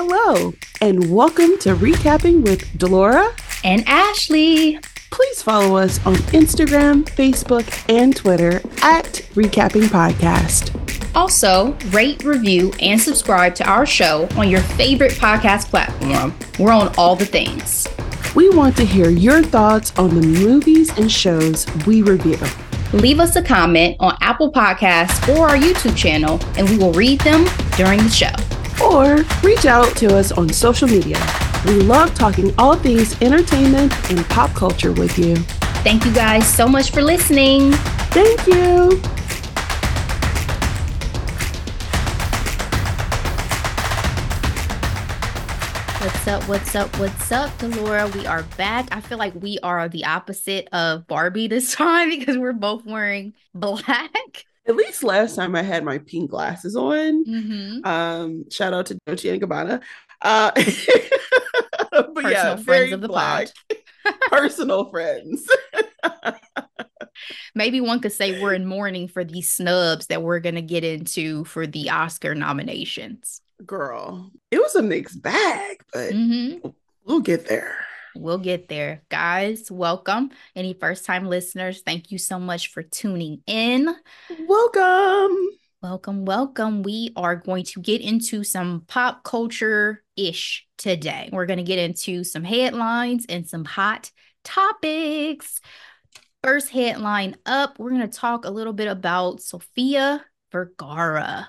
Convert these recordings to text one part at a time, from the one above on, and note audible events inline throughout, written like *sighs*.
Hello, and welcome to Recapping with Delora and Ashley. Please follow us on Instagram, Facebook, and Twitter at Recapping Podcast. Also, rate, review, and subscribe to our show on your favorite podcast platform. We're on all the things. We want to hear your thoughts on the movies and shows we review. Leave us a comment on Apple Podcasts or our YouTube channel, and we will read them during the show. Or reach out to us on social media. We love talking all things entertainment and pop culture with you. Thank you guys so much for listening. Thank you. What's up? What's up? What's up, Delora? We are back. I feel like we are the opposite of Barbie this *laughs* time because we're both wearing black. At least last time I had my pink glasses on. Mm-hmm. Um, shout out to Dolce and Gabbana. Uh, *laughs* but Personal yeah, friends of the black. Personal friends. *laughs* Maybe one could say we're in mourning for these snubs that we're gonna get into for the Oscar nominations girl, it was a mixed bag, but mm-hmm. we'll get there. We'll get there. Guys, welcome. Any first time listeners, thank you so much for tuning in. Welcome. Welcome, welcome. We are going to get into some pop culture ish today. We're going to get into some headlines and some hot topics. First headline up, we're going to talk a little bit about Sofia Vergara.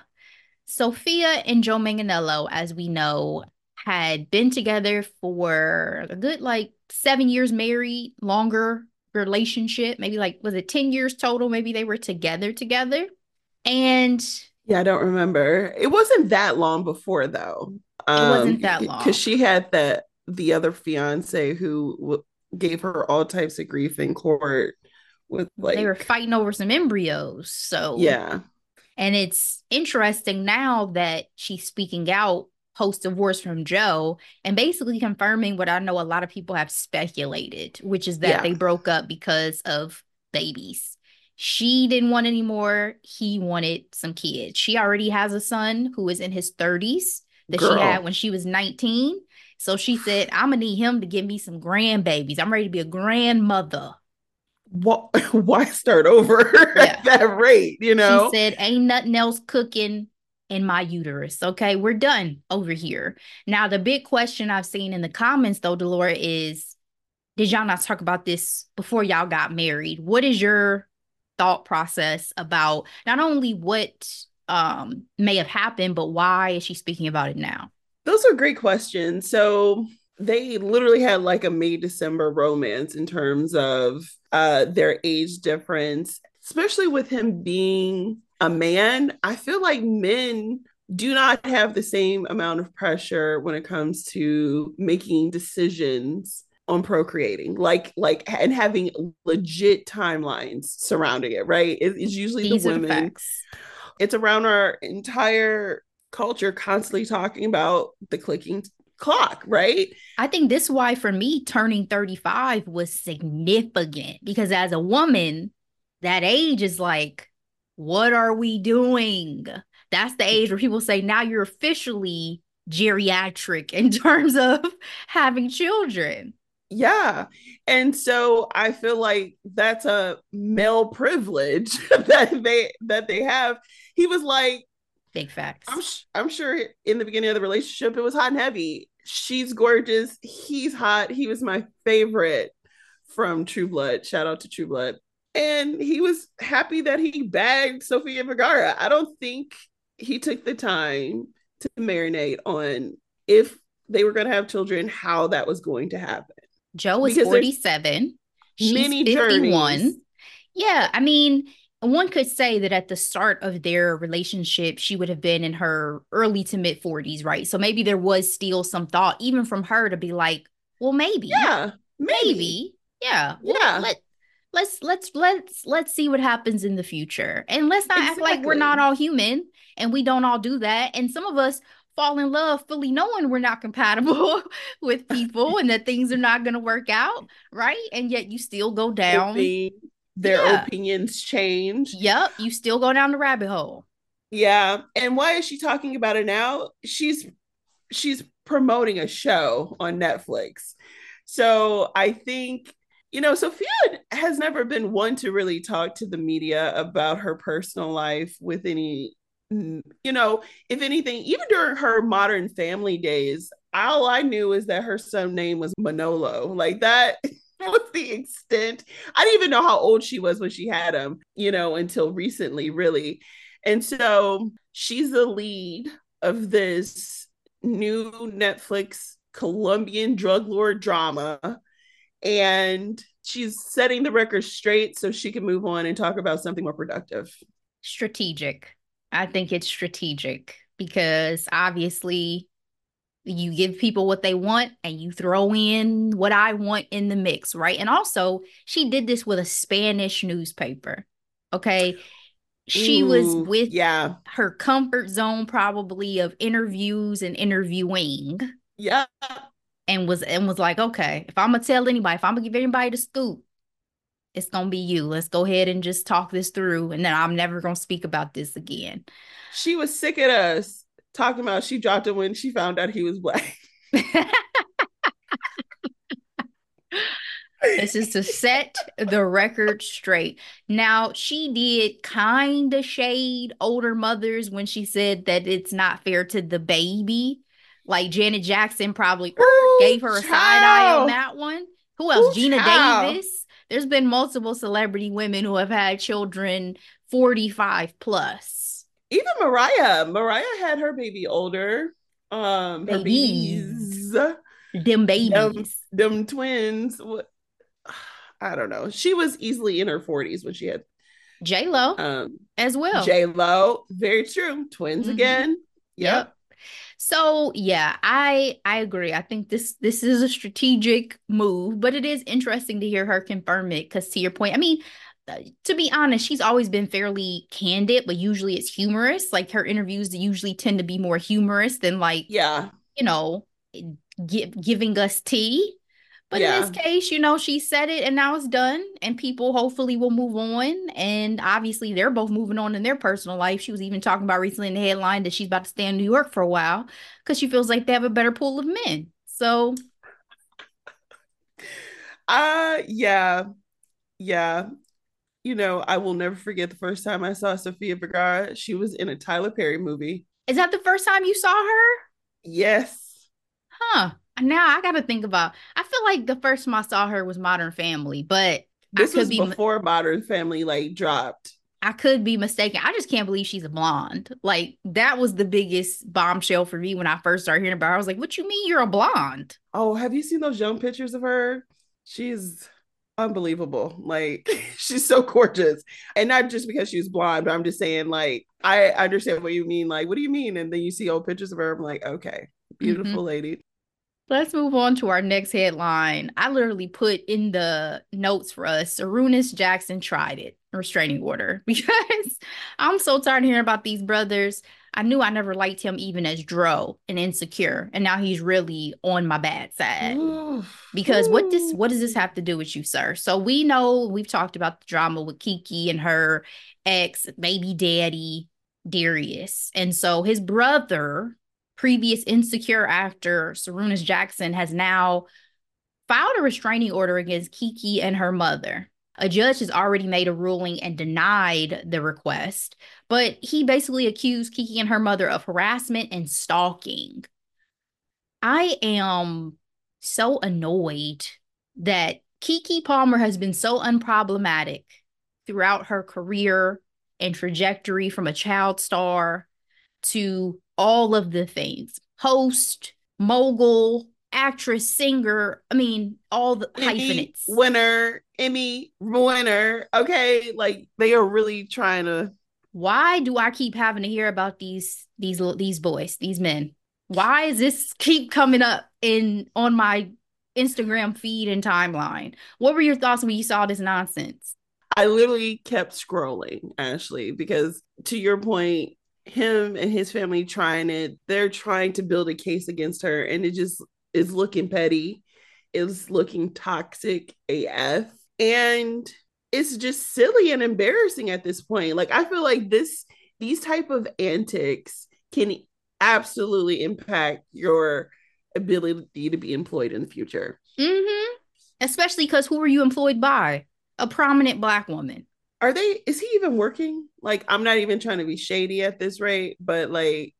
Sofia and Joe Manganiello, as we know, had been together for a good like seven years married, longer relationship, maybe like was it 10 years total? Maybe they were together together. And yeah, I don't remember. It wasn't that long before though. Um, it wasn't that long. Because she had that the other fiance who w- gave her all types of grief in court with like they were fighting over some embryos. So yeah. And it's interesting now that she's speaking out post divorce from Joe and basically confirming what I know a lot of people have speculated, which is that yeah. they broke up because of babies. She didn't want any more. He wanted some kids. She already has a son who is in his 30s that Girl. she had when she was 19. So she said, I'm gonna need him to give me some grandbabies. I'm ready to be a grandmother *laughs* why start over *laughs* yeah. at that rate? You know, she said, "Ain't nothing else cooking in my uterus." Okay, we're done over here. Now, the big question I've seen in the comments, though, Delora, is, did y'all not talk about this before y'all got married? What is your thought process about not only what um, may have happened, but why is she speaking about it now? Those are great questions. So they literally had like a May December romance in terms of uh, their age difference, especially with him being a man. I feel like men do not have the same amount of pressure when it comes to making decisions on procreating like like and having legit timelines surrounding it right it, it's usually These the women it's around our entire culture constantly talking about the clicking clock, right? I think this why for me turning 35 was significant because as a woman, that age is like, what are we doing? That's the age where people say now you're officially geriatric in *laughs* terms of having children. Yeah. And so I feel like that's a male privilege *laughs* that they that they have. He was like big facts. I'm I'm sure in the beginning of the relationship it was hot and heavy she's gorgeous. He's hot. He was my favorite from True Blood. Shout out to True Blood. And he was happy that he bagged Sofia Vergara. I don't think he took the time to marinate on if they were going to have children, how that was going to happen. Joe is 47. She's many 51. Journeys. Yeah, I mean, one could say that at the start of their relationship, she would have been in her early to mid 40s, right? So maybe there was still some thought, even from her, to be like, well, maybe. Yeah. Maybe. maybe. Yeah. Well, yeah. Let, let's let's let's let's see what happens in the future. And let's not exactly. act like we're not all human and we don't all do that. And some of us fall in love fully knowing we're not *laughs* compatible with people and that things are not going to work out, right? And yet you still go down their yeah. opinions change. Yep, you still go down the rabbit hole. Yeah. And why is she talking about it now? She's she's promoting a show on Netflix. So I think, you know, Sophia has never been one to really talk to the media about her personal life with any, you know, if anything, even during her modern family days, all I knew is that her son name was Manolo. Like that *laughs* was the extent. I didn't even know how old she was when she had him, you know, until recently, really. And so she's the lead of this new Netflix Colombian drug lord drama. And she's setting the record straight so she can move on and talk about something more productive. Strategic. I think it's strategic because obviously you give people what they want and you throw in what I want in the mix, right? And also, she did this with a Spanish newspaper. Okay she Ooh, was with yeah her comfort zone probably of interviews and interviewing yeah and was and was like okay if i'm gonna tell anybody if i'm gonna give anybody the scoop it's gonna be you let's go ahead and just talk this through and then i'm never gonna speak about this again she was sick at us talking about she dropped it when she found out he was black *laughs* this is to set the record straight. Now, she did kind of shade older mothers when she said that it's not fair to the baby. Like Janet Jackson probably Ooh, gave her a side eye on that one. Who else? Ooh, Geena child. Davis. There's been multiple celebrity women who have had children 45 plus. Even Mariah. Mariah had her baby older. Um, her babies. babies. Them babies. Them, them twins. What *sighs* I don't know. She was easily in her 40s when she had J Lo um, as well. J Lo, very true. Twins mm-hmm. again. Yep. yep. So yeah, I I agree. I think this this is a strategic move, but it is interesting to hear her confirm it. Because to your point, I mean, uh, to be honest, she's always been fairly candid, but usually it's humorous. Like her interviews usually tend to be more humorous than like yeah, you know, give, giving us tea. But yeah. in this case, you know, she said it and now it's done, and people hopefully will move on. And obviously, they're both moving on in their personal life. She was even talking about recently in the headline that she's about to stay in New York for a while because she feels like they have a better pool of men. So, uh, yeah, yeah. You know, I will never forget the first time I saw Sofia Vergara. She was in a Tyler Perry movie. Is that the first time you saw her? Yes. Huh now I got to think about. I feel like the first time I saw her was Modern Family, but this was before Modern Family like dropped. I could be mistaken. I just can't believe she's a blonde. Like that was the biggest bombshell for me when I first started hearing about her. I was like, "What you mean you're a blonde?" Oh, have you seen those young pictures of her? She's unbelievable. Like *laughs* she's so gorgeous. And not just because she's blonde, but I'm just saying like I understand what you mean. Like, what do you mean? And then you see old pictures of her. I'm like, okay, beautiful mm-hmm. lady. Let's move on to our next headline. I literally put in the notes for us Sarunas Jackson tried it, restraining order, *laughs* because I'm so tired of hearing about these brothers. I knew I never liked him even as Dro and insecure, and now he's really on my bad side. because what does what does this have to do with you, sir? So we know we've talked about the drama with Keke and her ex baby daddy Darius, and so his brother previous insecure actor Sarunas Jackson has now filed a restraining order against Keke and her mother. A judge has already made a ruling and denied the request, but he basically accused Keke and her mother of harassment and stalking. I am so annoyed that Keke Palmer has been so unproblematic throughout her career and trajectory from a child star to all of the things host, mogul, actress, singer. I mean, all the Emmy hyphenates. Winner, Emmy winner. Okay. Like they are really trying to. Why do I keep having to hear about these these these boys, these men? Why is this keep coming up in on my Instagram feed and timeline? What were your thoughts when you saw this nonsense? I literally kept scrolling, Ashley, because to your point, him and his family trying it. They're trying to build a case against her, and it just is looking petty. It's looking toxic AF. And it's just silly and embarrassing at this point. Like I feel like this these type of antics can absolutely impact your ability to be employed in the future. Mm-hmm. Especially because who are you employed by? A prominent black woman. Are they? Is he even working? Like, I'm not even trying to be shady at this rate, but like,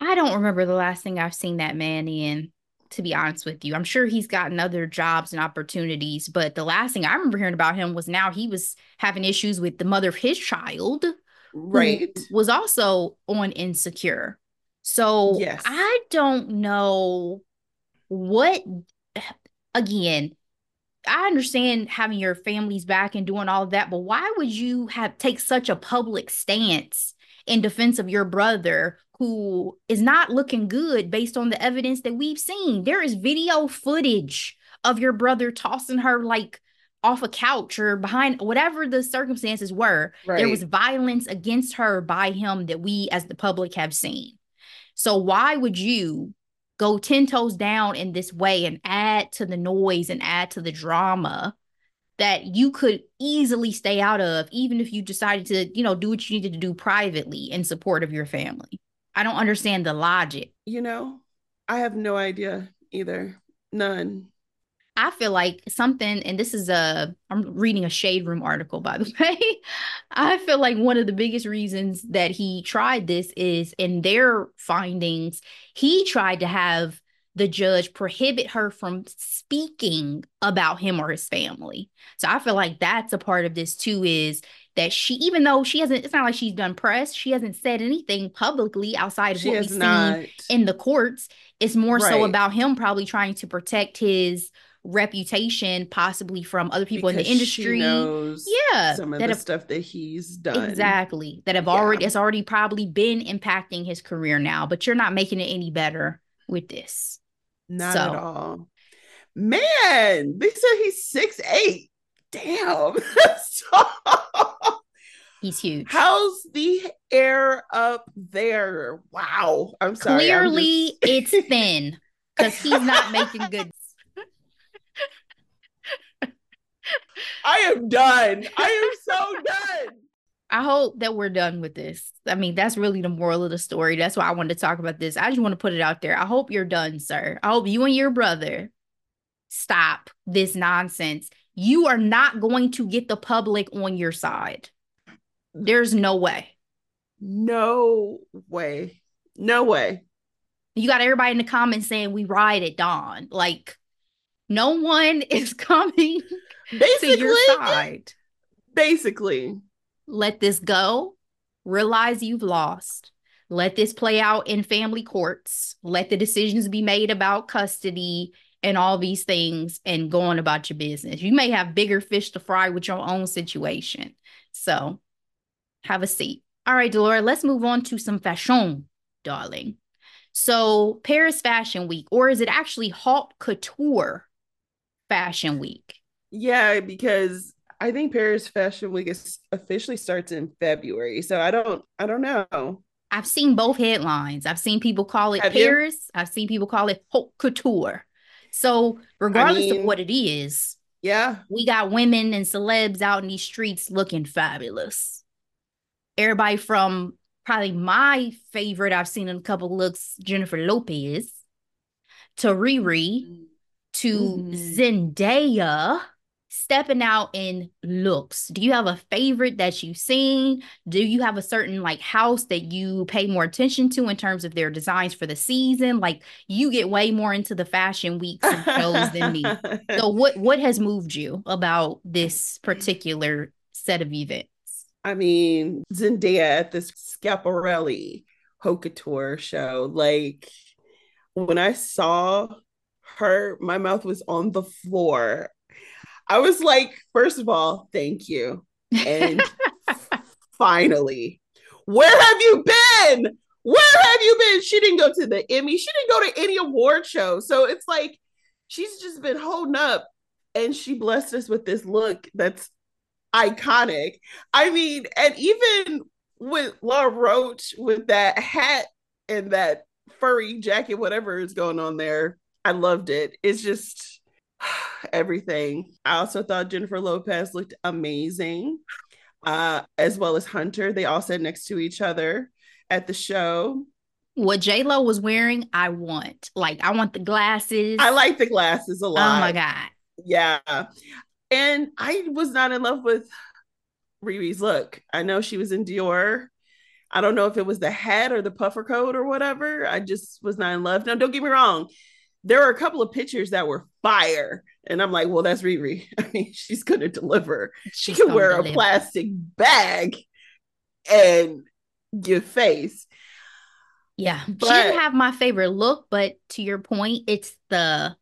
I don't remember the last thing I've seen that man in. To be honest with you, I'm sure he's gotten other jobs and opportunities, but the last thing I remember hearing about him was now he was having issues with the mother of his child, right? Was also on Insecure. So yes. I don't know what *sighs* again I understand having your families back and doing all of that, but why would you have take such a public stance in defense of your brother who is not looking good based on the evidence that we've seen? There is video footage of your brother tossing her like off a couch or behind whatever the circumstances were. Right. There was violence against her by him that we as the public have seen. So why would you go 10 toes down in this way and add to the noise and add to the drama that you could easily stay out of even if you decided to you know do what you needed to do privately in support of your family. I don't understand the logic. You know i have no idea either. None I feel like something, and this is a, I'm reading a Shade Room article, by the *laughs* way. I feel like one of the biggest reasons that he tried this is in their findings, he tried to have the judge prohibit her from speaking about him or his family. So I feel like that's a part of this too, is that she, even though she hasn't, it's not like she's done press, she hasn't said anything publicly outside of she what we've not. seen in the courts. It's more right. so about him probably trying to protect his reputation possibly from other people because in the industry. yeah some of the have, stuff that he's done. Exactly that have yeah. already has already probably been impacting his career now but you're not making it any better with this. Not so. at all. Man they said he's six eight. Damn. *laughs* He's huge. How's the air up there? Wow. I'm sorry clearly just... it's *laughs* thin because he's not making good I am done. I am so done. I hope that we're done with this. I mean, that's really the moral of the story. That's why I wanted to talk about this. I just want to put it out there. I hope you're done, sir. I hope you and your brother stop this nonsense. You are not going to get the public on your side. There's no way. No way. No way. You got everybody in the comments saying we ride at dawn. Like, no one *laughs* is coming basically, to your side. Basically. Let this go. Realize you've lost. Let this play out in family courts. Let the decisions be made about custody and all these things and go on about your business. You may have bigger fish to fry with your own situation. So have a seat. All right, Delora, let's move on to some fashion, darling. So, Paris Fashion Week, or is it actually Haute Couture Fashion Week? Yeah, because I think Paris Fashion Week is officially starts in February. So I don't I don't know. I've seen both headlines. I've seen people call it Have Paris. You? I've seen people call it haute couture. So regardless I mean, of what it is, yeah, we got women and celebs out in these streets looking fabulous. Everybody from probably my favorite I've seen in a couple looks, Jennifer Lopez, to Riri, mm-hmm. To mm-hmm. Zendaya stepping out in looks. Do you have a favorite that you've seen? Do you have a certain like house that you pay more attention to in terms of their designs for the season? Like you get way more into the fashion weeks and shows than me. So *laughs* what what has moved you about this particular set of events? I mean zendaya at this schiaparelli haute couture show like when i saw her my mouth was on the floor I was like, first of all, thank you. And *laughs* finally, where have you been? Where have you been? She didn't go to the Emmy. She didn't go to any award show. So it's like she's just been holding up and she blessed us with this look that's iconic. I mean, and even with Law Roach with that hat and that furry jacket, whatever is going on there, I loved it. It's just *sighs* everything. I also thought Jennifer Lopez looked amazing, uh, as well as Hunter. They all sat next to each other at the show. what J Lo was wearing, I want. Like, I want the glasses. I like the glasses a lot. Oh my god. Yeah. And I was not in love with Riri's look. I know she was in Dior. I don't know if it was the hat or the puffer coat or whatever. I just was not in love. Now, don't get me wrong. There are a couple of pictures that were fire. And I'm like, well, that's Riri. *laughs* I mean, she's going to deliver. She She's can wear deliver. a plastic bag and give face. Yeah. she But- didn't have my favorite look, but to your point, it's the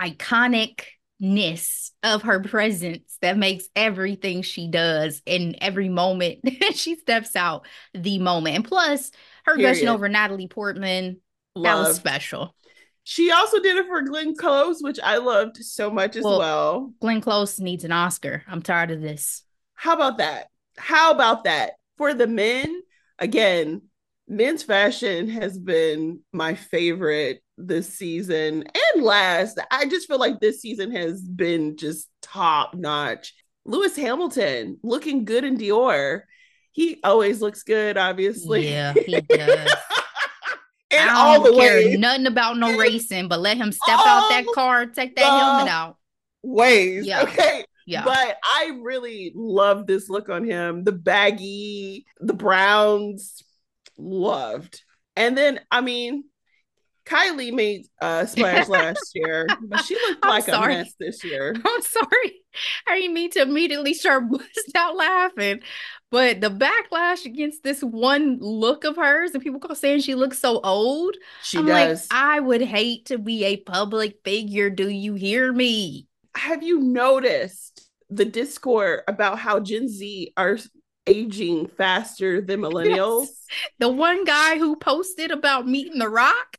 iconicness of her presence that makes everything she does in every moment *laughs* she steps out the moment. And plus, her gushing over Natalie Portman, that was special. She also did it for Glenn Close, which I loved so much as Well- well. Glenn Close needs an Oscar. I'm tired of this. How about that? How about that? For the men, again, men's fashion has been my favorite this season and last. I just feel like this season has been just top notch. Lewis Hamilton looking good in Dior. He always looks good, obviously. Yeah, he does. *laughs* and I all don't the care nothing about no *laughs* racing, but let him step out that car, take that helmet out. ways. Yeah. Okay. Yeah. But I really love this look on him. The baggy, the browns, loved. And then, I mean, Kylie made a splash *laughs* last year, but she looked like a mess this year. *laughs* I'm sorry. I didn't mean to immediately start bust out laughing. But the backlash against this one look of hers, and people go saying she looks so old. She I'm does. like, I would hate to be a public figure. Do you hear me? Have you noticed the discord about how Gen Z are aging faster than *laughs* millennials? The one guy who posted about meeting the rock.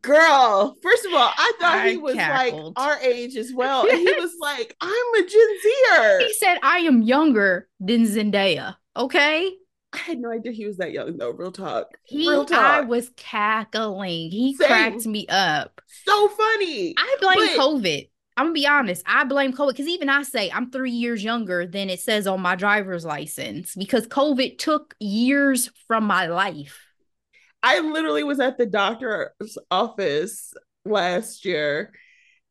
Girl, first of all, I thought I he was cackled. like our age as well. And he was *laughs* like, I'm a Gen Zer. He said, I am younger than Zendaya. Okay. I had no idea he was that young though. Real talk. He Real I was cackling. He Same. cracked me up. so funny. I blame But- COVID. I'm gonna be honest. I blame COVID because even I say I'm three years younger than it says on my driver's license because COVID took years from my life. I literally was at the doctor's office last year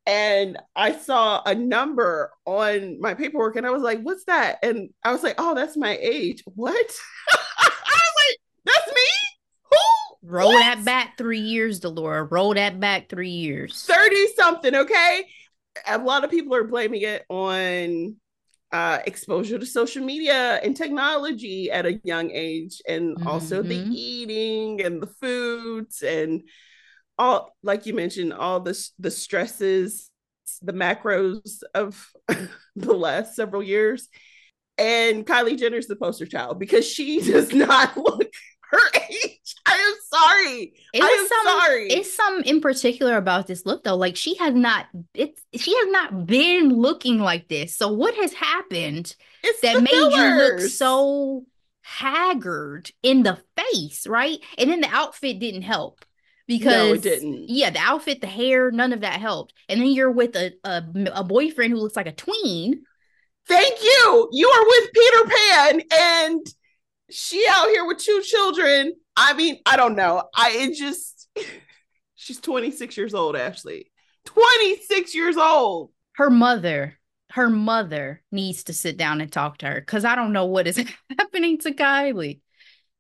and I saw a number on my paperwork and I was like, what's that? And I was like, oh, that's my age. What? *laughs* I was like, that's me? Who? Roll What? that back three years, Delora. Roll that back three years. 30 something, okay? A lot of people are blaming it on uh, exposure to social media and technology at a young age, and also the Mhm. eating and the foods and all, like you mentioned, all the the stresses, the macros of *laughs* the last several years. And Kylie Jenner's the poster child because she *laughs* does not look her age. I am sorry. It I am some sorry. it's some in particular about this look though. Like she has not it's she has not been looking like this. So what has happened It's that made you look so haggard in the face, right? And then the outfit didn't help because No, it didn't. Yeah, the outfit, the hair, none of that helped. And then you're with a a, a boyfriend who looks like a tween. Thank you. You are with Peter Pan, and she out here with two children. I mean, I don't know. I it just *laughs* she's 26 years old, Ashley. 26 years old. Her mother, her mother needs to sit down and talk to her because I don't know what is *laughs* happening to Kylie.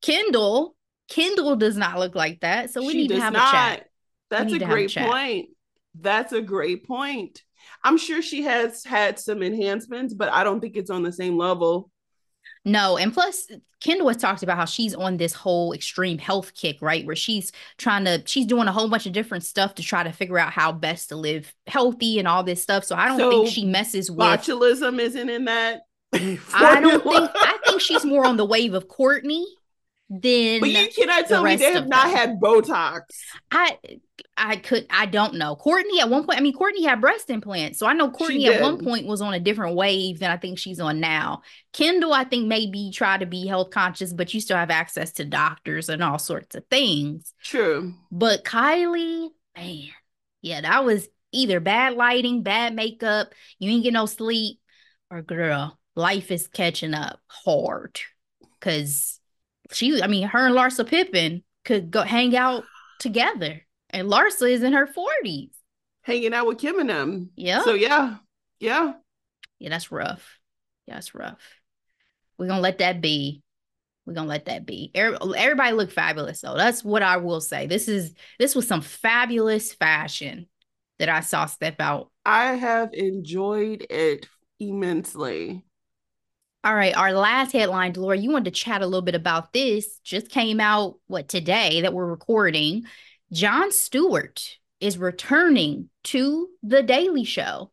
Kendall, Kendall does not look like that. So we She need to have not. a chat. That's a a great chat. point. That's a great point. I'm sure she has had some enhancements, but I don't think it's on the same level. No, and plus Kendall has talked about how she's on this whole extreme health kick, right? Where she's trying to, she's doing a whole bunch of different stuff to try to figure out how best to live healthy and all this stuff. So I don't So, think she messes with. Botulism isn't in that. I don't *laughs* think. I think she's more on the wave of Kourtney than But you cannot tell me they have not them. had Botox. I. I could. I don't know. Kourtney at one point. I mean, Kourtney had breast implants, so I know Kourtney at one point was on a different wave than I think she's on now. Kendall, I think maybe try to be health conscious, but you still have access to doctors and all sorts of things. True. But Kylie, man, yeah, that was either bad lighting, bad makeup, you ain't get no sleep, or girl, life is catching up hard. Cause she, I mean, her and Larsa Pippen could go hang out together. And Larsa is in her 40s. Hanging out with Kim and them. Yeah. So yeah. Yeah. Yeah, that's rough. Yeah, that's rough. We're gonna let that be. We're gonna let that be. Everybody look fabulous though. That's what I will say. This is this was some fabulous fashion that I saw step out. I have enjoyed it immensely. All right, our last headline, Delora, you wanted to chat a little bit about this. Just came out what today that we're recording. Jon Stewart is returning to the Daily Show.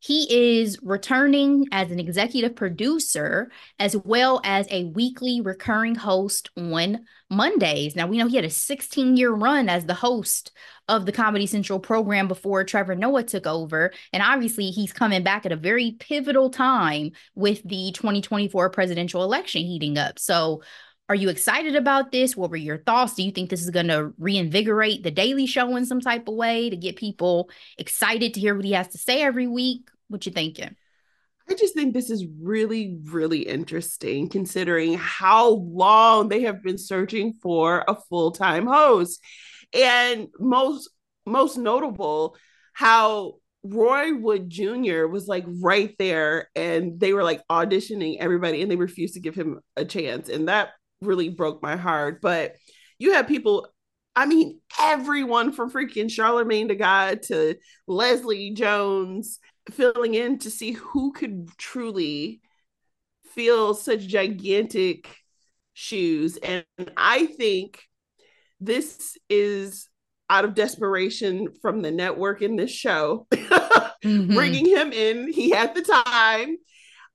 He is returning as an executive producer as well as a weekly recurring host on Mondays. Now, we know he had a 16 year run as the host of the Comedy Central program before Trevor Noah took over. And obviously, he's coming back at a very pivotal time with the 2024 presidential election heating up. So, are you excited about this? What were your thoughts? Do you think this is going to reinvigorate the Daily Show in some type of way to get people excited to hear what he has to say every week? What you thinking? I just think this is really, really interesting considering how long they have been searching for a full-time host. And most most notable, how Roy Wood Jr. was like right there and they were like auditioning everybody and they refused to give him a chance. And that really broke my heart. But you have people, I mean, everyone from freaking Charlamagne tha God to Leslie Jones filling in to see who could truly fill such gigantic shoes. And I think this is out of desperation from the network in this show, *laughs* mm-hmm. bringing him in. He had the time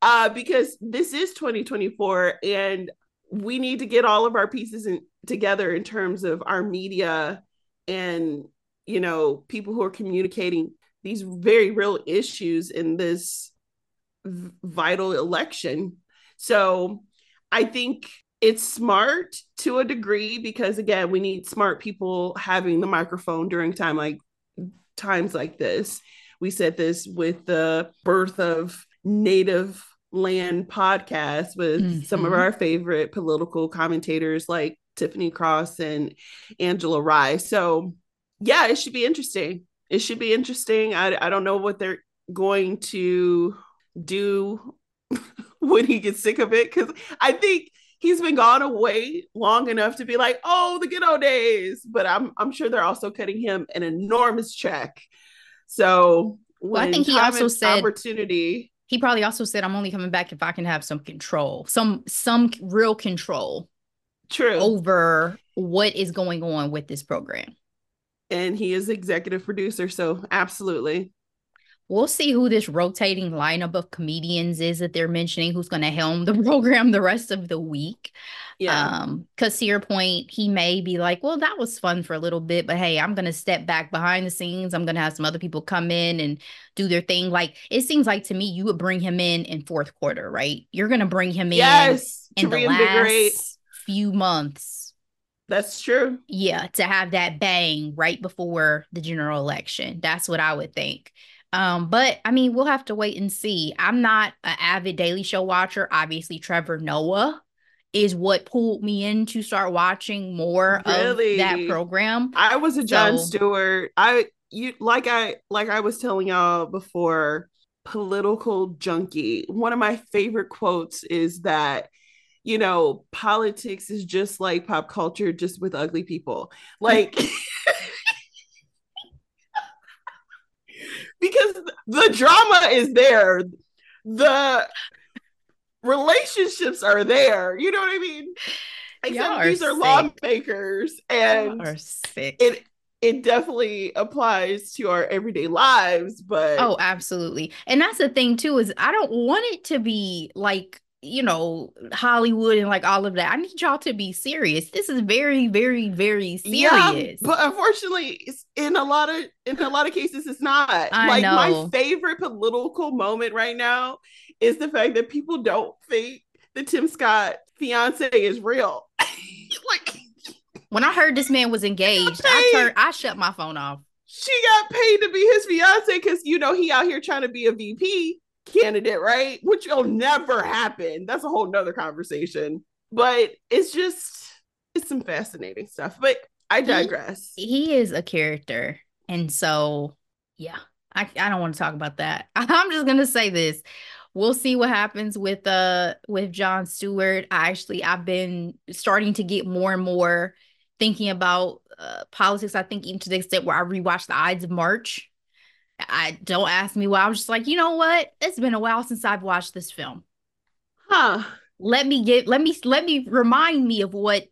uh, because this is 2024 and we need to get all of our pieces in, together in terms of our media and you know people who are communicating these very real issues in this v- vital election so i think it's smart to a degree because again we need smart people having the microphone during time like times like this we said this with the birth of native land podcast with mm-hmm. some of mm-hmm. our favorite political commentators like Tiffany Cross and Angela Rye. So, yeah, it should be interesting. It should be interesting. I, I don't know what they're going to do *laughs* when he gets sick of it because I think he's been gone away long enough to be like, oh, the good old days. But I'm I'm sure they're also cutting him an enormous check. So well, I think he also said opportunity he probably also said i'm only coming back if i can have some control some some real control true over what is going on with this program and he is executive producer so absolutely we'll see who this rotating lineup of comedians is that they're mentioning who's going to helm the *laughs* program the rest of the week yeah. Um, because to your point, he may be like, well, that was fun for a little bit, but hey, I'm gonna step back behind the scenes. I'm gonna have some other people come in and do their thing. Like it seems like to me, you would bring him in in fourth quarter, right? You're gonna bring him in yes, in the last few months. That's true. Yeah, to have that bang right before the general election. That's what I would think. Um, but I mean, we'll have to wait and see. I'm not an avid Daily Show watcher. Obviously, Trevor Noah is what pulled me in to start watching more really? of that program. I was a Jon so, Stewart. I you like I like I was telling y'all before political junkie. One of my favorite quotes is that you know, politics is just like pop culture just with ugly people. Like *laughs* because the drama is there. The relationships are there. You know what I mean? Except these are lawmakers, and are sick. it it definitely applies to our everyday lives. But oh, absolutely, and that's the thing too is I don't want it to be like you know Hollywood and like all of that. I need y'all to be serious. This is very, very, very serious. Yeah, but unfortunately, in a lot of in a lot of cases, it's not. I like know. my favorite political moment right now is the fact that people don't think the Tim Scott fiance is real. *laughs* like when I heard this man was engaged, I turned I shut my phone off. She got paid to be his fiance because you know he out here trying to be a VP candidate, right? Which will never happen. That's a whole nother conversation. But it's just it's some fascinating stuff. But I digress. He, he is a character. And so, yeah, I, I don't want to talk about that. *laughs* I'm just going to say this. We'll see what happens with uh with Jon Stewart. I actually I've been starting to get more and more thinking about uh, politics. I think even to the extent where I rewatched the Ides of March. I don't ask me why. I was just like, you know what? It's been a while since I've watched this film. Huh. Let me get let me let me remind me of what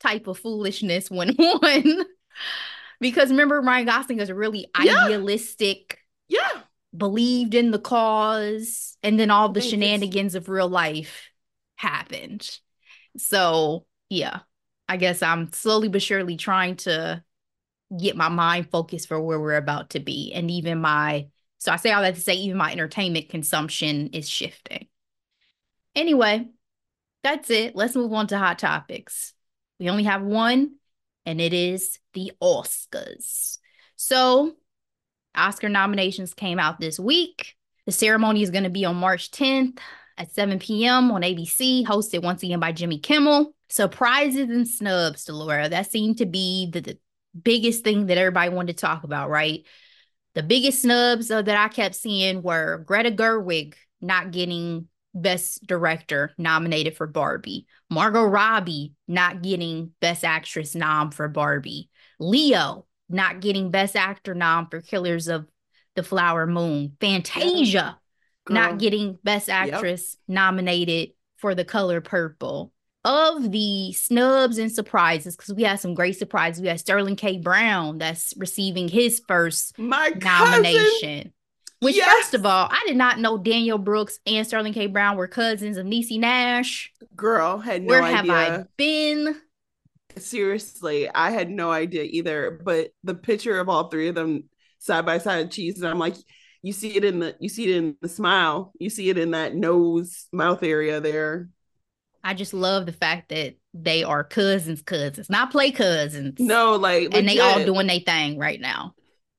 type of foolishness went *laughs* on. because remember, Ryan Gosling is a really yeah. idealistic, yeah, believed in the cause, and then all the shenanigans of real life happened. So yeah, I guess I'm slowly but surely trying to get my mind focused for where we're about to be, and even my so I say all that to say even my entertainment consumption is shifting. Anyway, that's it. Let's move on to hot topics. We only have one, and it is the Oscars. So, Oscar nominations came out this week. The ceremony is going to be on March 10th at 7 p.m. on ABC, hosted once again by Jimmy Kimmel. Surprises and snubs, Delora. That seemed to be the, the biggest thing that everybody wanted to talk about, right? The biggest snubs uh, that I kept seeing were Greta Gerwig not getting Best Director nominated for Barbie. Margot Robbie not getting Best Actress nom for Barbie. Leo not getting Best Actor nom for Killers of the Flower Moon. Fantasia Girl. not getting Best Actress yep. nominated for The Color Purple. Of the snubs and surprises, because we had some great surprises. We had Sterling K. Brown that's receiving his first My nomination. Cousin which, yes. first of all, I did not know Danielle Brooks and Sterling K. Brown were cousins of Niecy Nash. Girl, had no Where idea. have I been? Seriously, I had no idea either. But the picture of all three of them side by side cheese, and I'm like, you see it in the you see it in the smile, you see it in that nose mouth area there. I just love the fact that they are cousins, cousins, not play cousins. No, like, legit. and they all doing their thing right now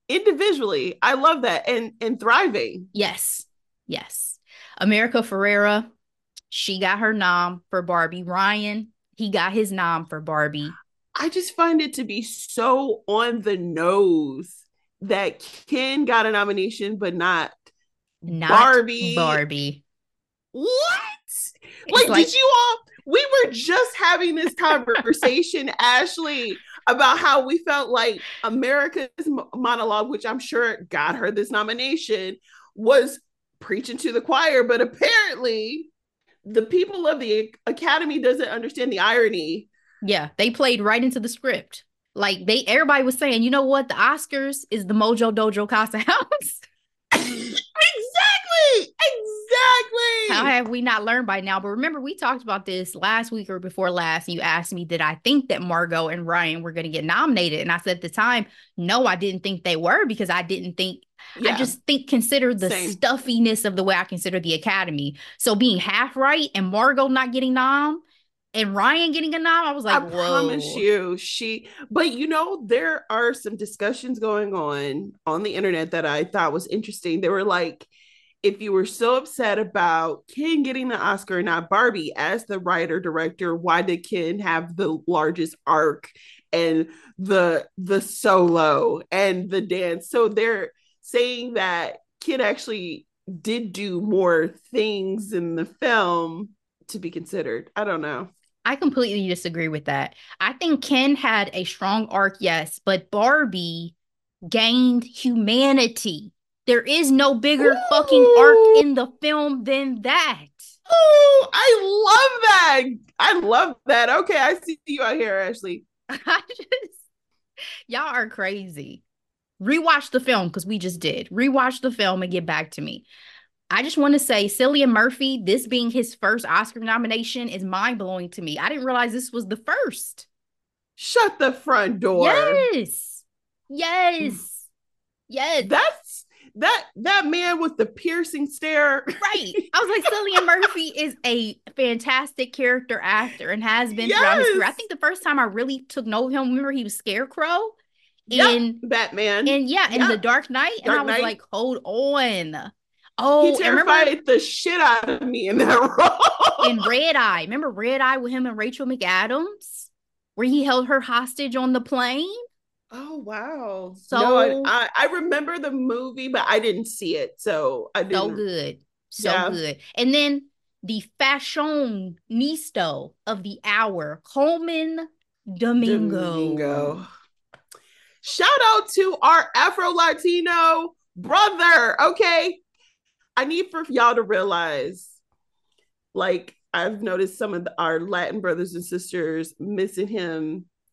individually. I love that and and thriving. Yes. Yes. America Ferrera, she got her nom for Barbie. Ryan, he got his nom for Barbie. I just find it to be so on the nose that Ken got a nomination, but not, not Barbie. Barbie. What? Like, like, did you all? We were just having this *laughs* conversation, Ashley, about how we felt like America's monologue, which I'm sure got her this nomination, was preaching to the choir, but apparently the people of the academy doesn't understand the irony. Yeah, they played right into the script. Like they everybody was saying, you know what? The Oscars is the Mojo Dojo Casa House. *laughs* exactly. Exactly. How have we not learned by now? But remember, we talked about this last week or before last. And you asked me, did I think that Margot and Ryan were going to get nominated? And I said at the time, no, I didn't think they were because I didn't think yeah. I just think consider the Same. stuffiness of the way I consider the Academy. So being half right and Margot not getting nom and Ryan getting a nom, I was like, I Whoa. promise you, she. But you know, there are some discussions going on on the internet that I thought was interesting. They were like, if you were so upset about Ken getting the Oscar and not Barbie as the writer director, why did Ken have the largest arc and the the solo and the dance? So they're saying that Ken actually did do more things in the film to be considered. I don't know. I completely disagree with that. I think Ken had a strong arc, yes, but Barbie gained humanity. There is no bigger Ooh. fucking arc in the film than that. Oh, I love that. I love that. Okay, I see you out here, Ashley. *laughs* I just y'all are crazy. Rewatch the film because we just did. Rewatch the film and get back to me. I just want to say, Cillian Murphy, this being his first Oscar nomination is mind blowing to me. I didn't realize this was the first. Shut the front door. Yes. Yes. Yes. That's that that man with the piercing stare. Right. *laughs* I was like, Cillian Murphy is a fantastic character actor and has been yes. throughout his career. I think the first time I really took note of him, remember he was Scarecrow in yep. Batman. And yeah, in yep. the Dark Knight. Dark and I was Knight. like, hold on. Oh, he terrified remember, the shit out of me in that *laughs* role. in Red Eye, remember Red Eye with him and Rachel McAdams? where he held her hostage on the plane. Oh wow! So no, I, I, I remember the movie, but I didn't see it, so I didn't. So good, so Yeah. good. And then the fashionista of the hour, Colman Domingo. Domingo. Shout out to our Afro Latino brother. Okay. I need for y'all to realize, like, I've noticed some of the, our Latin brothers and sisters missing him *laughs*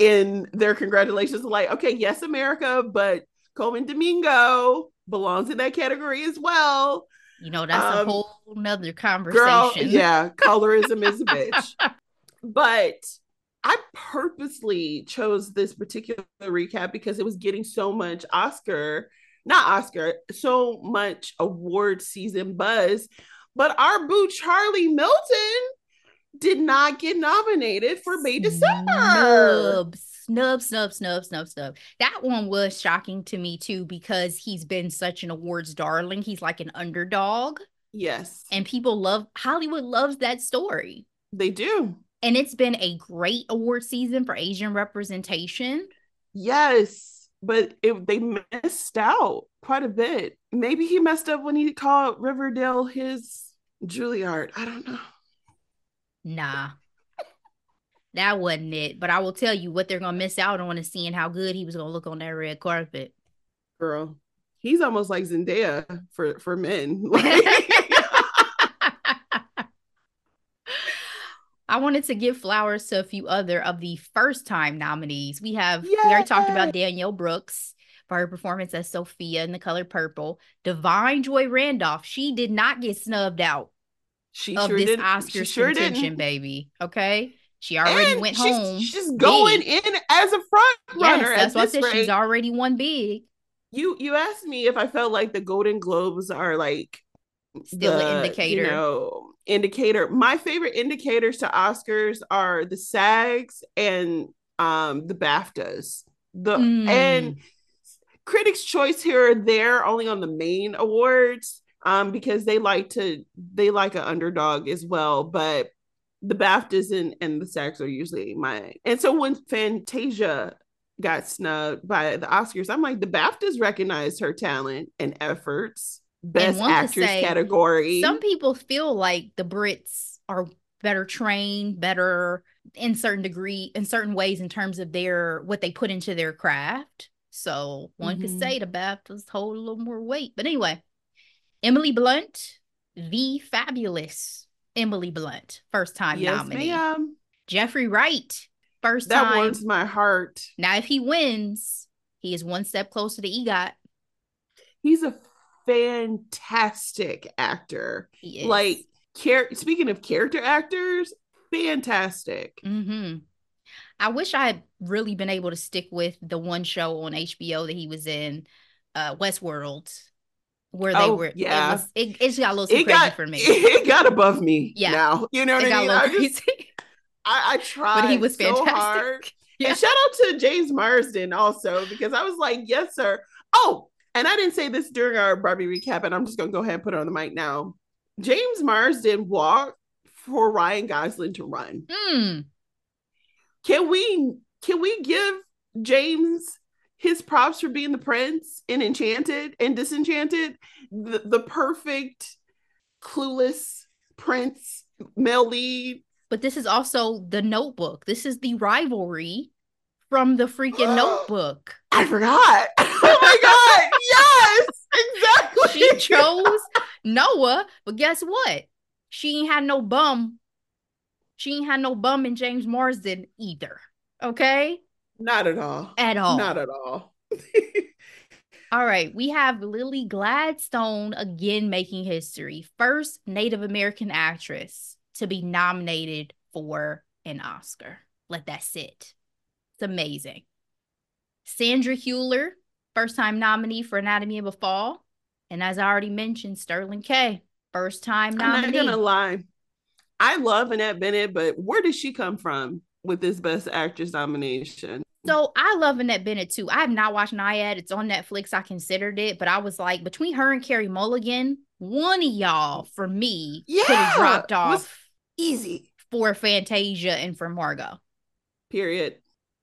in their congratulations. Like, okay, yes, America, but Colman Domingo belongs in that category as well. You know, that's Um, a whole nother conversation. Girl, yeah, colorism is a *laughs* bitch. But I purposely chose this particular recap because it was getting so much Oscar, not Oscar, so much award season buzz. But our boo Charlie Melton did not get nominated for May December. Snub, snub, snub, snub, snub, snub. That one was shocking to me too because he's been such an awards darling. He's like an underdog, Yes, and people love Hollywood loves that story. they do. And it's been a great award season for Asian representation. Yes, but it, they missed out quite a bit. Maybe he messed up when he called Riverdale his Juilliard. I don't know. Nah. That wasn't it. But I will tell you what they're gonna miss out on is seeing how good he was gonna look on that red carpet. girl. He's almost like Zendaya for for men. *laughs* Like, *laughs* I wanted to give flowers to a few other of the first time nominees. We have we already talked about Danielle Brooks for her performance as Sophia in the color purple. Da'Vine Joy Randolph, she did not get snubbed out she of sure this didn't. Oscar sure contention, didn't. baby. Okay. She already And went she's, home. She's going big. in as a front runner. Yes, that's at why I said she's already won big. You you asked me if I felt like the Golden Globes are like Still the, an indicator. You know, indicator. My favorite indicators to Oscars are the SAGs and um the BAFTAs. The Mm. and Critics' Choice here or there only on the main awards um because they like to they like an underdog as well, but the BAFTAs and, and the SAGs are usually my And so when Fantasia got snubbed by the Oscars, I'm like, the BAFTAs recognized her talent and efforts. Best could actress say, category. Some people feel like the Brits are better trained, better in certain degree, in certain ways, in terms of their what they put into their craft. So one could Mhm. say the BAFTAs hold a little more weight. But anyway, Emily Blunt, the fabulous Emily Blunt, first time yes, nominee. ma'am. Jeffrey Wright, first That time. That warms my heart. Now, if he wins, he is one step closer to EGOT. He's a fantastic actor. He is. Like, char- speaking of character actors, fantastic. hmm I wish I had really been able to stick with the one show on HBO that he was in, uh, Westworld, where they Oh, were. yeah. It, was, it, it got a little crazy got for me. *laughs* it got above me Yeah. now. You know what it I mean? I, *laughs* just, I, I tried but he was so fantastic. *laughs* hard. Yeah. And shout out to James Marsden also because I was like, yes, sir. Oh, and I didn't say this during our Barbie recap, and I'm just gonna go ahead and put it on the mic now. James Marsden walked for Ryan Gosling to run. Mm, Can we can we give James his props for being the prince in Enchanted and Disenchanted? The, the perfect clueless prince male lead. but this is also the Notebook. This is the rivalry from the freaking *gasps* Notebook. I forgot. *laughs* Oh my god. *laughs* yes, exactly. She chose Noah, but guess what? She ain't had no bum. She ain't had no bum in James Marsden either. Okay, Not at all. at all. Not at all. *laughs* All right, we have Lily Gladstone again making history. First Native American actress to be nominated for an Oscar. Let that sit. It's amazing. Sandra Hüller, first time nominee for Anatomy of a Fall. And as I already mentioned, Sterling K, first time nominee. I'm not gonna lie. I love Annette Bening, but where did she come from with this Best Actress nomination? So I love Annette Bening too. I have not watched Nyad. It's on Netflix. I considered it, but I was like, between her and Carey Mulligan, one of y'all for me could have dropped off Easy. for Fantasia and for Margot. Period.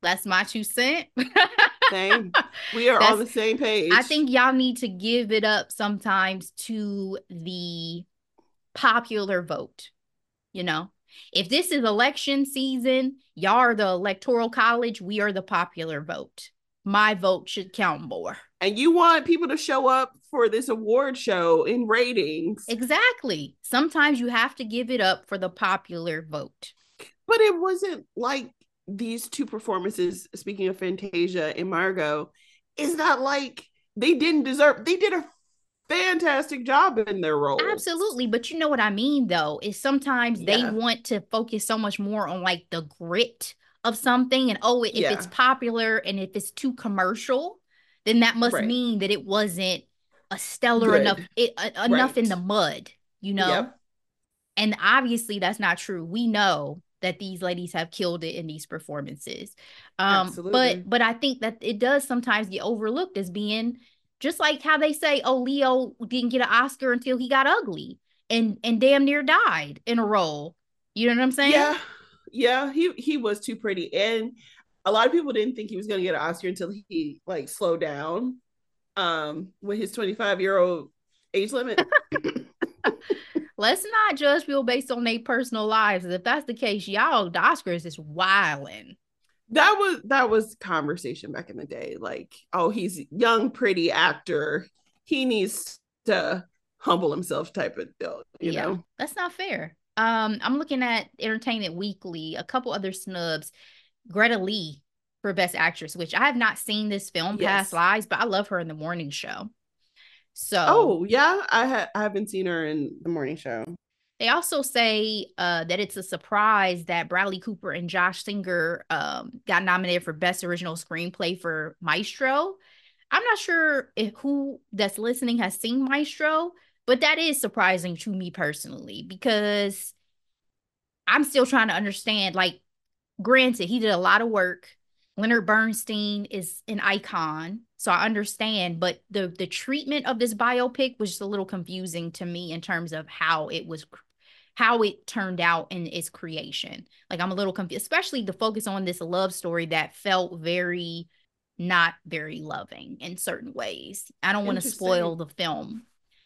That's my two cent. same. We *laughs* are on the same page. I think y'all need to give it up sometimes to the popular vote. You know, if this is election season, y'all are the electoral college, we are the popular vote. My vote should count more. And you want people to show up for this award show in ratings. Exactly. Sometimes you have to give it up for the popular vote. But it wasn't like these two performances, speaking of Fantasia and Margot, is not like they didn't deserve, they did a fantastic job in their role. Absolutely. But you know what I mean, though, is sometimes yeah. they want to focus so much more on like the grit of something. And oh, if yeah. it's popular and if it's too commercial, then that must right. mean that it wasn't a stellar Good. enough it, uh, enough right. in the mud, you know? Yep. And obviously that's not true. We know that these ladies have killed it in these performances. Um Absolutely. but but I think that it does sometimes get overlooked as being just like how they say, oh, Leo didn't get an Oscar until he got ugly and and damn near died in a role. You know what I'm saying? Yeah. Yeah, he he was too pretty. And a lot of people didn't think he was gonna get an Oscar until he like slowed down um with his 25 year old age limit. *laughs* *laughs* Let's not judge people based on their personal lives. If that's the case, y'all, the Oscars is wilding that was that was conversation back in the day like oh he's young pretty actor. He needs to humble himself type of deal you yeah, know? that's not fair. Um i'm looking at entertainment weekly a couple other snubs greta lee for best actress which i have not seen this film yes. past lives but i love her in the morning show. So oh yeah i ha- i haven't seen her in the morning show they also say uh, that it's a surprise that Bradley Cooper and Josh Singer um, got nominated for Best Original Screenplay for Maestro. I'm not sure if who that's listening has seen Maestro, but that is surprising to me personally because I'm still trying to understand. Like, granted, he did a lot of work. Leonard Bernstein is an icon, so I understand. But the the treatment of this biopic was just a little confusing to me in terms of how it was how it turned out in its creation. Like I'm a little confused, especially the focus on this love story that felt very not very loving in certain ways. I don't want to spoil the film,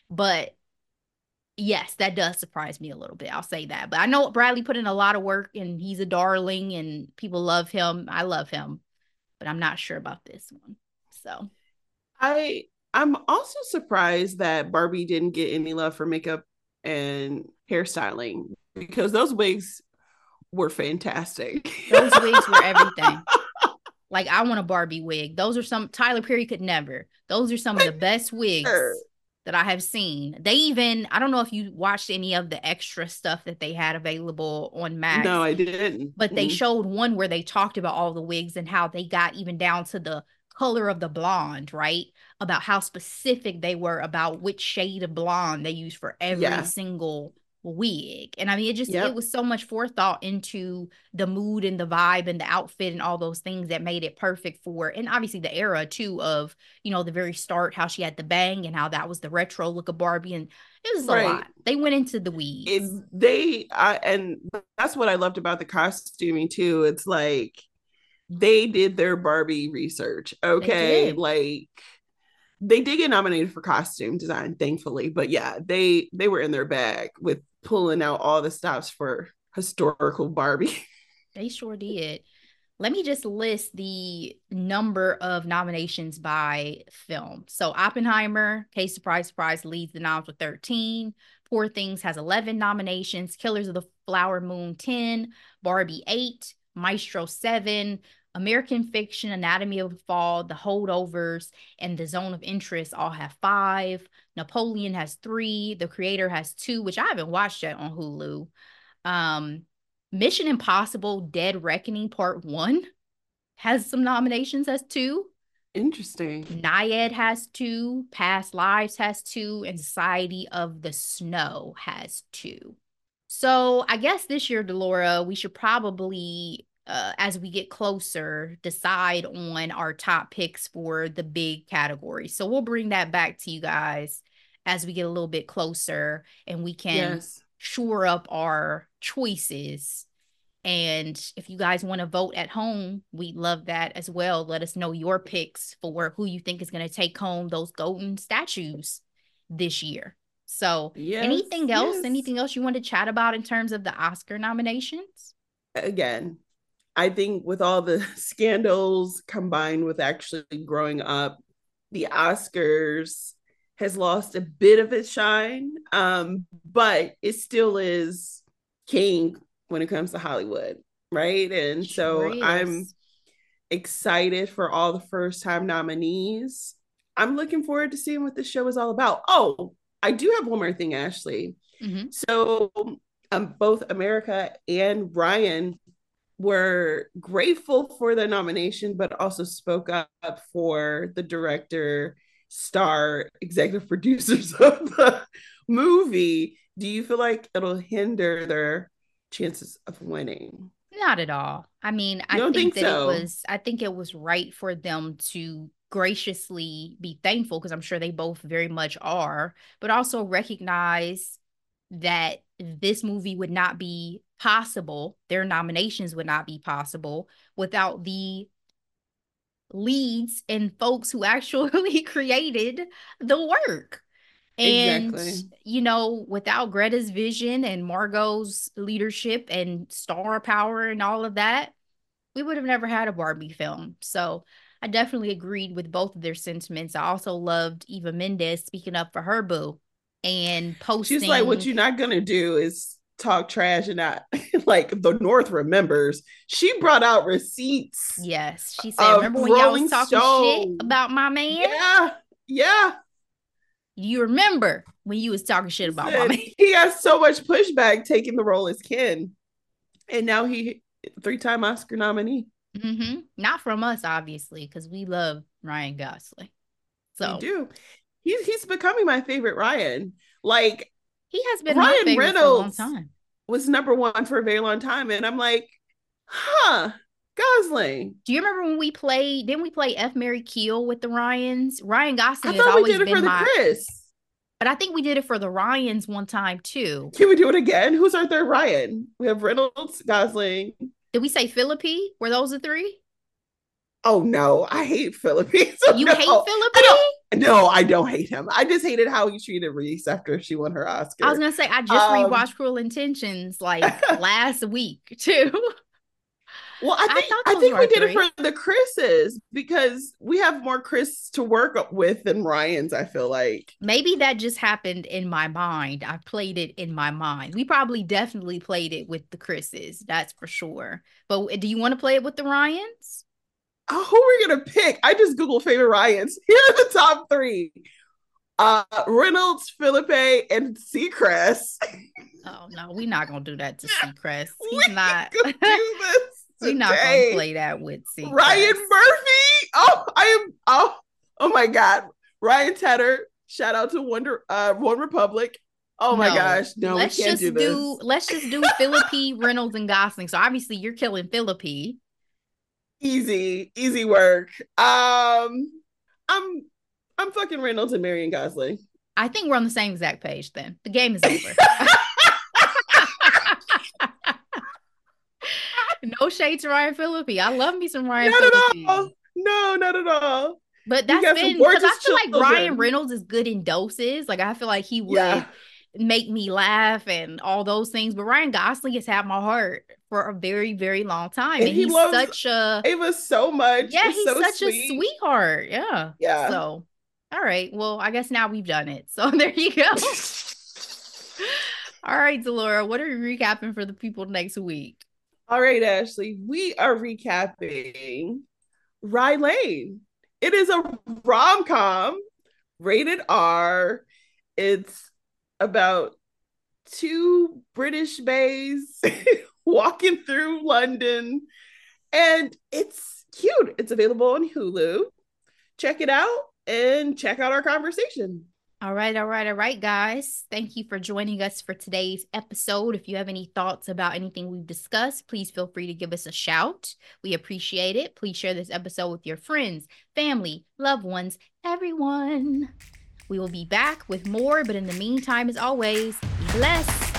but yes, that does surprise me a little bit. I'll say that. But I know Bradley put in a lot of work and he's a darling and people love him. I love him, but I'm not sure about this one. So I I'm also surprised that Barbie didn't get any love for makeup and hairstyling because those wigs were fantastic. Those wigs were everything. *laughs* like I want a Barbie wig. Those are some Tyler Perry could never. Those are some of the best *laughs* wigs that I have seen. They even I don't know if you watched any of the extra stuff that they had available on Max. No, I didn't. But they mm showed one where they talked about all the wigs and how they got even down to the color of the blonde, right? About how specific they were about which shade of blonde they used for every yeah. single wig. And I mean, it just, yep. it was so much forethought into the mood and the vibe and the outfit and all those things that made it perfect for, and obviously the era too of, you know, the very start, how she had the bang and how that was the retro look of Barbie. And it was right. a lot. They went into the weeds. It, they, I, and that's what I loved about the costuming too. It's like, they did their Barbie research. Okay. Like, they did get nominated for costume design thankfully but yeah they they were in their bag with pulling out all the stops for historical Barbie. *laughs* They sure did. Let me just list the number of nominations by film. So Oppenheimer, case surprise, surprise, leads the noms with 13. Poor Things has 11 nominations. Killers of the Flower Moon 10. Barbie 8. Maestro 7. American Fiction, Anatomy of a Fall, The Holdovers, and The Zone of Interest all have five. Napoleon has three. The Creator has two, which I haven't watched yet on Hulu. Um, Mission Impossible Dead Reckoning Part One has some nominations, has two. Interesting. Nyad has two, Past Lives has two, and Society of the Snow has two. So I guess this year, Delora, we should probably uh, as we get closer, decide on our top picks for the big category. So we'll bring that back to you guys as we get a little bit closer and we can yes. shore up our choices And if you guys want to vote at home, we love that as well. Let us know your picks for who you think is going to take home those golden statues this year. So, yes, anything else? Yes. Anything else you want to chat about in terms of the Oscar nominations? Again, I think with all the *laughs* scandals combined with actually growing up, the Oscars has lost a bit of its shine, um, but it still is king when it comes to Hollywood, right? And so I'm excited for all the first time nominees. I'm looking forward to seeing what the show is all about. Oh, I do have one more thing, Ashley. Mm-hmm. So um, both America and Ryan were grateful for the nomination, but also spoke up for the director, star, executive *laughs* producers of the movie. Do you feel like it'll hinder their chances of winning? Not at all. I mean, I think, think, that so? it was I think it was right for them to graciously be thankful because I'm sure they both very much are, but also recognize that this movie would not be possible, their nominations would not be possible without the leads and folks who *laughs* actually created the work. And exactly. you know, without Greta's vision and Margot's leadership and star power and all of that, we would have never had a Barbie film. So I definitely agreed with both of their sentiments. I also loved Eva Mendes speaking up for her boo and posting. She's like, "What you're not gonna do is talk trash and not *laughs* like the North remembers. She brought out receipts. Yes, she said, "Remember when y'all was talking Stone. shit about my man? Yeah, yeah. You remember when you was talking shit about my man? He has so much pushback taking the role as Ken, and now he three-time Oscar nominee. Mm-hmm. Not from us, obviously, because we love Ryan Gosling. So we do. He's he's becoming my favorite Ryan. Like he has been Ryan Reynolds was number one for a very long time, and I'm like, huh. Gosling. Do you remember when we played? Didn't we play F Mary Kill with the Ryans? Ryan Gosling has always been my. Chris. But I think we did it for the Ryans one time too. Can we do it again? Who's our third Ryan? We have Reynolds, Gosling. Did we say Phillippe? Were those the three? Oh no, I hate Phillippe. So *laughs* you no, hate Phillippe? No, I don't hate him. I just hated how he treated Reese after she won her Oscar. I was gonna say I just um, rewatched Cruel Intentions like *laughs* last week too. Well, I think I, I think we did it for the Chris's because we have more Chris to work with than Ryan's. I feel like maybe that just happened in my mind. I played it in my mind. We probably definitely played it with the Chris's. That's for sure. But do you want to play it with the Ryans? Oh, who are we gonna pick? I just Google favorite Ryans. *laughs* Here are the top three: uh, Reynolds, Phillippe, and Seacrest. Oh no, we're not gonna do that to *laughs* Seacrest. He's *laughs* we not. do this. We're not gonna play that with Seacrest. Ryan Murphy. Oh, I am. Oh, oh my God. Ryan Tedder. Shout out to Wonder uh, One Republic. Oh my no, gosh, no, let's we can't just do, this. do let's just do Phillippe, Reynolds, and Gosling. So obviously you're killing Phillippe. Easy, easy work. Um, I'm I'm fucking Reynolds and Marion Gosling. I think we're on the same exact page then. The game is over. *laughs* no shade to Ryan Phillippe. I love me some Ryan not Phillippe. At all. No, not at all. But that's been because I feel children. like Ryan Reynolds is good in doses. Like I feel like he would yeah. make me laugh and all those things. But Ryan Gosling has had my heart for a very, very long time. And, and he he's such a it was so much. Yeah, he's so such sweet. a sweetheart. Yeah. Yeah. So all right. Well, I guess now we've done it. *laughs* So there you go. *laughs* all right, Delora, what are we recapping for the people next week? All right, Ashley, we are recapping Rye Lane. It is a rom com rated R. It's about two British bays *laughs* walking through London. And it's cute. It's available on Hulu. Check it out and check out our conversation. All right, all right, all right, guys. Thank you for joining us for today's episode. If you have any thoughts about anything we've discussed, please feel free to give us a shout. We appreciate it. Please share this episode with your friends, family, loved ones, everyone. We will be back with more, but in the meantime, as always, be blessed.